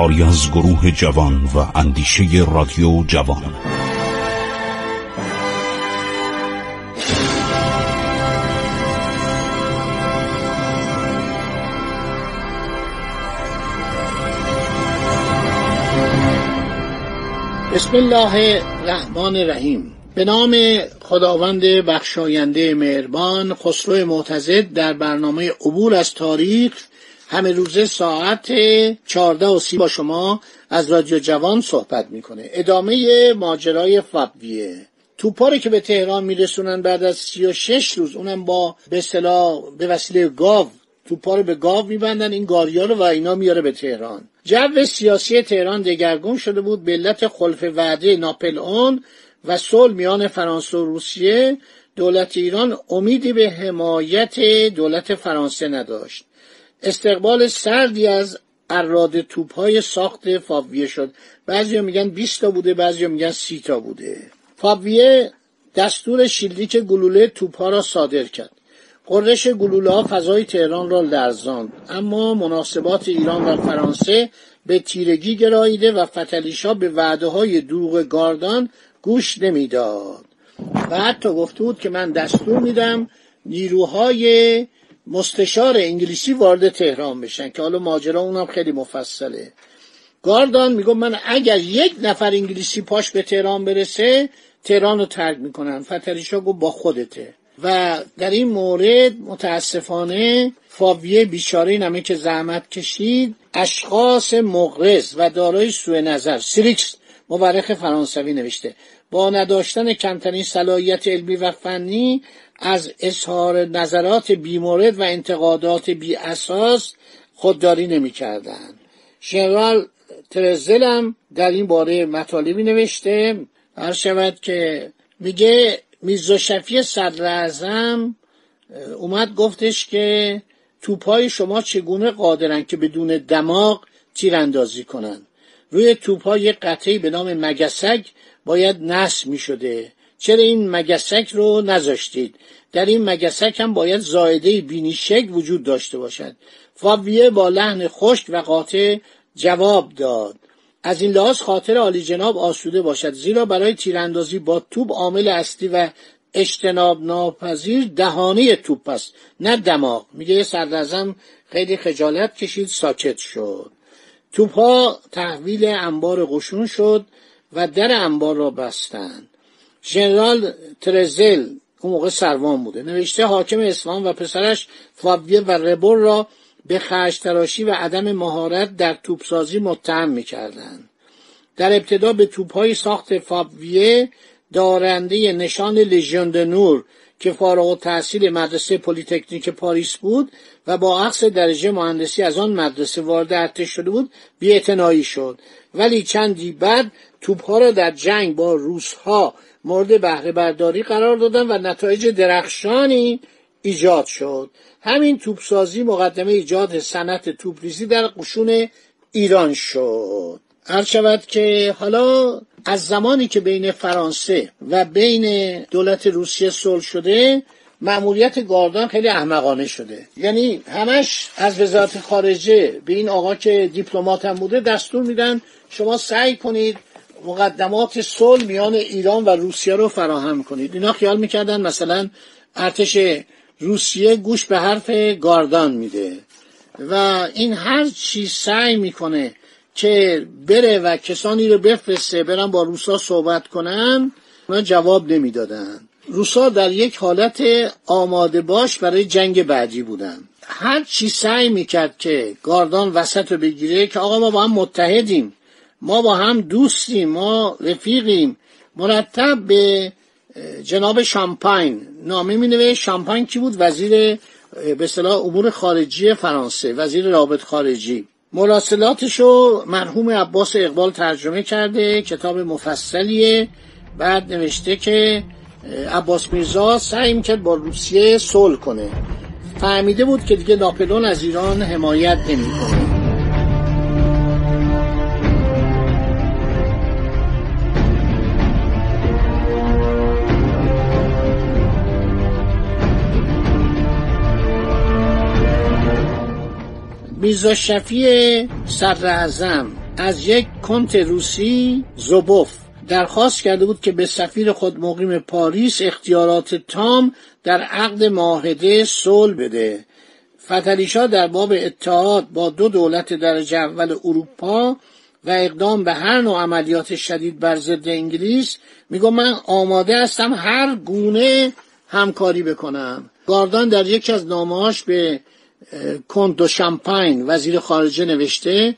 کاری از گروه جوان و اندیشه رادیو جوان. بسم الله الرحمن الرحیم. به نام خداوند بخشاینده مهربان خسرو معتزد در برنامه عبور از تاریخ همه روزه ساعت چهارده و سی با شما از رادیو جوان صحبت می‌کنه. ادامه ماجرای فبویه توپاره که به تهران میرسونن بعد از سی و شش روز اونم با به به وسیله گاو توپا رو به گاو میبندن این گاریا رو و اینا میاره به تهران. جو سیاسی تهران دگرگون شده بود به علت خلف وعده ناپل اون و صلح میان فرانسه و روسیه. دولت ایران امیدی به حمایت دولت فرانسه نداشت. استقبال سردی از اراد توپ های ساخت فاویه شد. بعضی میگن 20 تا بوده بعضی میگن 30 تا بوده. فاویه دستور شلیک گلوله توپ را صادر کرد. قررش گلوله ها فضای تهران را لرزاند. اما مناسبات ایران و فرانسه به تیرگی گراییده و فتلیشا به وعده های دروغ گاردان گوش نمی‌داد. و حتی گفته بود که من دستور میدم نیروهای مستشار انگلیسی وارد تهران بشن که حالا ماجرا اونم خیلی مفصله. گاردان میگم من اگر یک نفر انگلیسی پاش به تهران برسه تهران رو ترک می‌کنن. فتلیشا گفت با خودته. و در این مورد متاسفانه فاویه بیچاره نمه که زحمت کشید اشخاص مغرض و دارای سوء نظر سریکس مورخ فرانسوی نوشته. با نداشتن کمترین صلاحیت علمی و فنی از اظهار نظرات بیمورد و انتقادات بی اساس خودداری نمی کردن. ژنرال ترزل در این باره مطالبی نوشته هر شود که میگه میرزا شفی صدر اومد گفتش که توپای شما چگونه قادرن که بدون دماغ تیراندازی کنن روی توپای قطعی به نام مگسک باید نصب می شده. چرا این مگسک رو نذاشتید؟ در این مگسک هم باید زایده بینی شک وجود داشته باشد. فاویه با لحن خشک و قاطع جواب داد. از این لحاظ خاطر عالی جناب آسوده باشد زیرا برای تیراندازی با توپ عامل اصلی و اجتناب ناپذیر دهانه توپ است نه دماغ. میگه سردرزم خیلی خجالت کشید ساکت شد. توپ ها تحویل انبار قشون شد. و در انبار را بستند ژنرال ترزل اون موقع سروان بوده. نوشته حاکم اصفهان و پسرش فابیه و ربور را به خشتراشی و عدم مهارت در توپسازی متهم می‌کردند. در ابتدا به توپهای ساخت فابویه دارنده نشان لژیون دونور که فارغ‌التحصیل مدرسه پلیتکنیک پاریس بود و با اخذ درجه مهندسی از آن مدرسه وارد ارتش شده بود بی‌اعتنایی شد. ولی چندی بعد توپها را در جنگ با روسها مورد بهره برداری قرار دادن و نتایج درخشانی ایجاد شد. همین توپسازی مقدمه ایجاد صنعت توپریزی در قشون ایران شد. هر شود که حالا از زمانی که بین فرانسه و بین دولت روسیه صلح شده معمولیت گاردان خیلی احمقانه شده. یعنی همش از وزارت خارجه به این آقا که دیپلمات هم بوده دستور میدن شما سعی کنید مقدمات صلح میان ایران و روسیه رو فراهم کنید. اینا خیال می‌کردن مثلا ارتش روسیه گوش به حرف گاردان میده. و این هر چی سعی می‌کنه که بره و کسانی رو بفرسته برن با روسا صحبت کنن اونا جواب نمی‌دادن. روسا در یک حالت آماده باش برای جنگ بعدی بودن. هر چی سعی می‌کرد که گاردان وسط رو بگیره که آقا ما با هم متحدیم. ما با هم دوستیم ما رفیقیم. مرتب به جناب شامپاین. نامه می نوه شامپاین کی بود؟ وزیر به صلاح امور خارجی فرانسه. وزیر رابط خارجی. مراسلاتشو مرحوم عباس اقبال ترجمه کرده. کتاب مفصلیه. بعد نوشته که عباس میرزا سعی می‌کرد با روسیه صلح کنه. فهمیده بود که دیگه ناپلون از ایران حمایت نمی‌کنه. میرزا شفیع صدر از یک کنت روسی زوبوف درخواست کرده بود که به سفیر خود مقیم پاریس اختیارات تام در عقد معاهده صلح بده. فتلیشا در باب اتحاد با دو دولت درجه اول اروپا و اقدام به هر نوع عملیات شدید بر ضد انگلیس میگو من آماده هستم هر گونه همکاری بکنم. گاردان در یکی از نامهاش به کنت دو شامپاین وزیر خارجه نوشته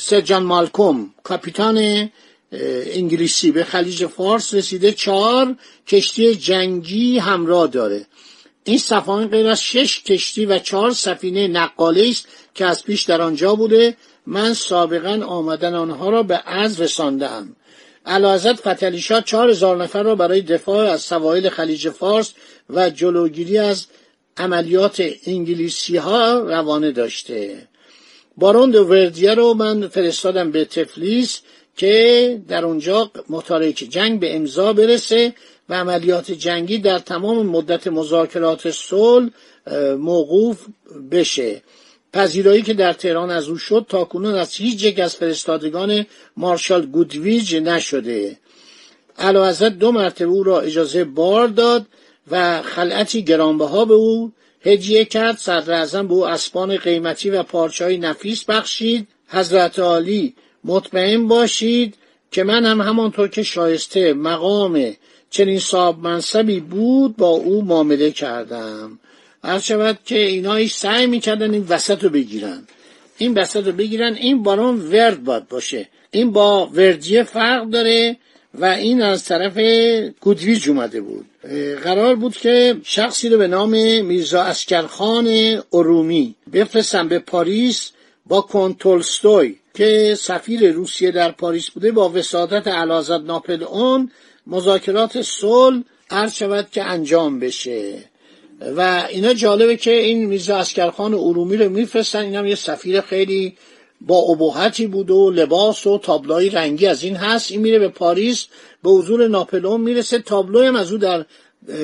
سرجان مالکوم کاپیتان انگلیسی به خلیج فارس رسیده چهار کشتی جنگی همراه داره. این صفحه غیر از شش کشتی و چهار سفینه نقاله است که از پیش در آنجا بوده. من سابقا آمدن آنها را به از رساندم علازت فتلیشا چهار هزار نفر را برای دفاع از سواحل خلیج فارس و جلوگیری از عملیات انگلیسی ها روانه داشته. بارون وردیه رو من فرستادم به تفلیس که در اونجا متارک جنگ به امضا برسه و عملیات جنگی در تمام مدت مذاکرات صلح موقوف بشه. پذیرایی که در تهران از او شد تا کنون از هیچ یک از فرستادگان مارشال گودویج نشده. علا دو مرتبه او را اجازه بار داد و خلعتی گرانبها به او هدیه کرد صدر به او اسبان قیمتی و پارچهای نفیس بخشید. حضرت عالی مطمئن باشید که من هم همانطور که شایسته مقام چنین صاحب منصبی بود با او معامله کردم. هر شود که اینا سعی می‌کردن این وسط رو بگیرن. این وسط رو بگیرن این بارون ورد باد باشه. این با وردیه فرق داره. و این از طرف گودویج اومده بود. قرار بود که شخصی رو به نام میرزا اسکرخان ارومی بفرستن به پاریس با کنتولستوی که سفیر روسیه در پاریس بوده با وسادت علازت ناپل اون مذاکرات صلح عرض شود که انجام بشه. و اینا جالبه که این میرزا اسکرخان ارومی رو میفرستن. این هم یه سفیر خیلی با ابهتی بود و لباس و تابلوی رنگی از این هست. این میره به پاریس به حضور ناپلئون می‌رسه. تابلوی هم از او در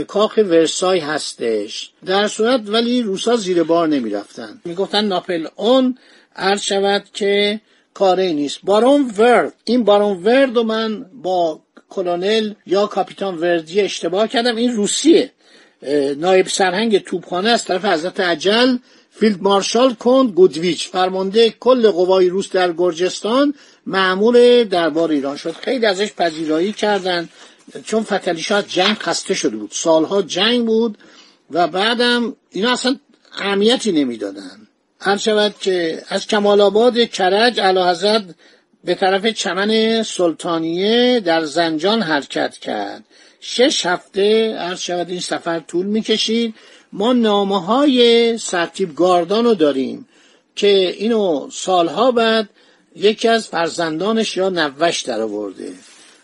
کاخ ورسای هستش. در صورت ولی روسا زیر بار نمی‌رفتن. می‌گفتن ناپلئون عرض شود که کاری نیست. بارون ورد. این بارون ورد و من با کلونل یا کاپیتان وردی اشتباه کردم. این روسیه. نایب سرهنگ توپخانه از طرف حضرت عجل. فیلد مارشال کند گودویچ. فرمانده کل قوای روس در گرجستان معمول دربار ایران شد. خیلی ازش پذیرایی کردند چون فتلیشات جنگ خسته شده بود. سالها جنگ بود و بعدم اینا اصلا اهمیتی نمی‌دادن. هر شود که از کمال آباد کرج علا به طرف چمن سلطانیه در زنجان حرکت کرد. شش هفته عرض شود این سفر طول می‌کشید. ما نامه های سرتیب گاردان رو داریم که اینو سالها بعد یکی از فرزندانش یا نوش در آورده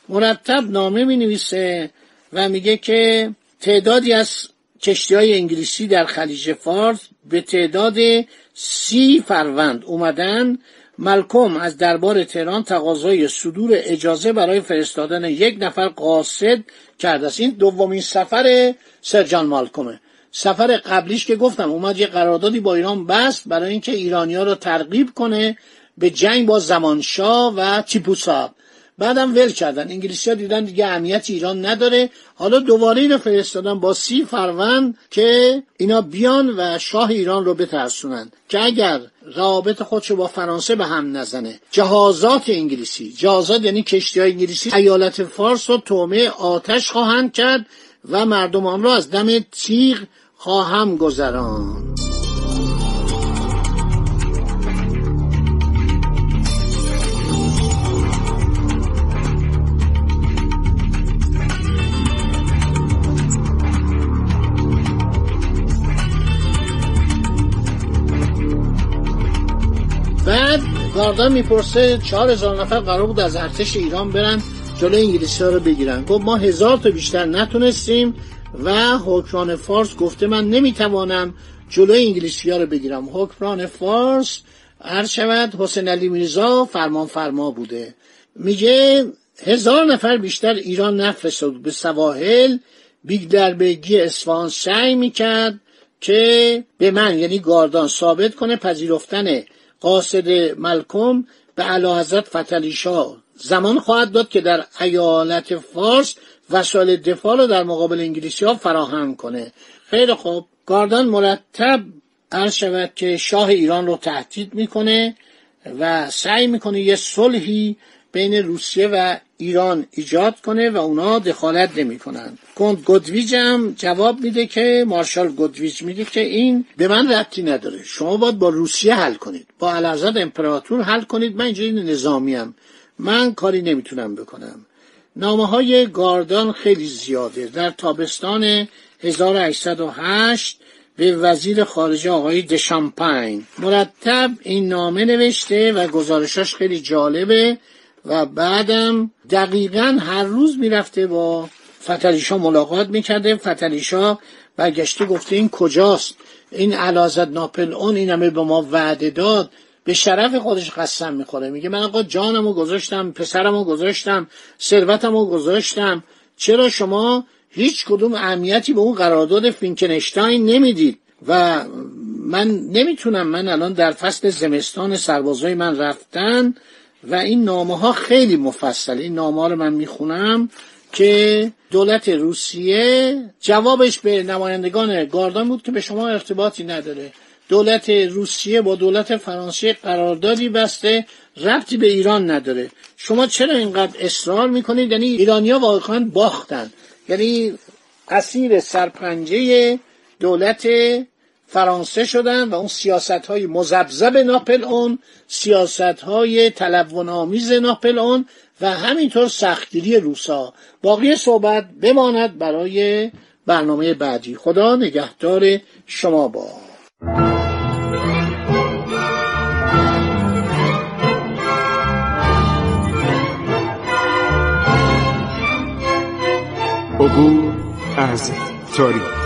مرتب نامه می نویسه و میگه که تعدادی از کشتی های انگلیسی در خلیج فارس به تعداد سی فروند اومدن. ملکم از دربار تهران تقاضای صدور اجازه برای فرستادن یک نفر قاصد کرده است. این دومین سفر سرجان مالکومه سفر قبلیش که گفتم اومد یه قراردادی با ایران بست برای اینکه ایرانیا رو ترغیب کنه به جنگ با زمانشاه و تیپوساب بعدم ول کردن. انگلیسی ها دیدن دیگه اهمیت ایران نداره. حالا دوباره اینو فرستادن با سی فروند که اینا بیان و شاه ایران رو بترسونن. که اگر روابط خودشو با فرانسه به هم نزنه. جهازات انگلیسی. جهازات یعنی کشتی های انگلیسی. ایالت فارس رو تومه آتش خواهند کرد و مردمان را از دم تیغ خواهم گذران. بعد گاردان می‌پرسه چهار هزار نفر قرار بود از ارتش ایران برن جلو انگلیسی ها رو بگیرن. گفت ما هزار تا بیشتر نتونستیم. و حکمران فارس گفته من نمی‌توانم جلو انگلیسی ها رو بگیرم. حکمران فارس هر شود حسین علی میرزا فرمان فرما بوده. میگه هزار نفر بیشتر ایران نفرستاد. به سواحل بیگ در بگی اصفهان سعی می‌کرد که به من یعنی گاردان ثابت کنه پذیرفتن قاصد ملکم به علا حضرت فتلیشا زمان خواهد داد که در ایالت فارس وسایل دفاع رو در مقابل انگلیسی ها فراهم کنه. خیلی خوب. گاردان مرتب عرض شود که شاه ایران رو تهدید می‌کنه و سعی می‌کنه یه صلحی بین روسیه و ایران ایجاد کنه و اونا دخالت نمی‌کنن. کند گودویج هم جواب میده که مارشال گودویج میگه که این به من ربطی نداره. شما باید با روسیه حل کنید. با علازد امپراتور حل کنید. من اینجوری نظامیم من کاری نمی‌تونم بکنم. نامه های گاردان خیلی زیاده. در تابستان 1808 به وزیر خارجه آقای دشامپین. مرتب این نامه نوشته و گزارشاش خیلی جالبه و بعدم دقیقا هر روز می‌رفته با فتلیشا ملاقات می‌کرده. فتلیشا برگشته گفته این کجاست؟ این علازت ناپل اون این همه به ما وعده داد. به شرف خودش قسم می‌خوره. میگه من آقا جانمو گذاشتم پسرمو گذاشتم ثروتمو گذاشتم. چرا شما هیچ کدوم اهمیتی به اون قرارداد فینکنشتاین نمی‌دید؟ و من نمی‌تونم من الان در فصل زمستان سربازای من رفتن و این نامه ها خیلی مفصل این نامه ها رو من می‌خونم که دولت روسیه جوابش به نمایندگان گاردان بود که به شما ارتباطی نداره. دولت روسیه با دولت فرانسه قراردادی بسته ربطی به ایران نداره. شما چرا اینقدر اصرار می‌کنید؟ یعنی ایرانیا واقعا باختن. یعنی اسیر سرپنجه دولت فرانسه شدن و اون سیاست های مزبزب ناپل اون سیاست های تلون آمیز ناپل اون و همینطور سختگیری روسا باقی صحبت بماند برای برنامه بعدی. خدا نگهدار شما با عبور از تاریخ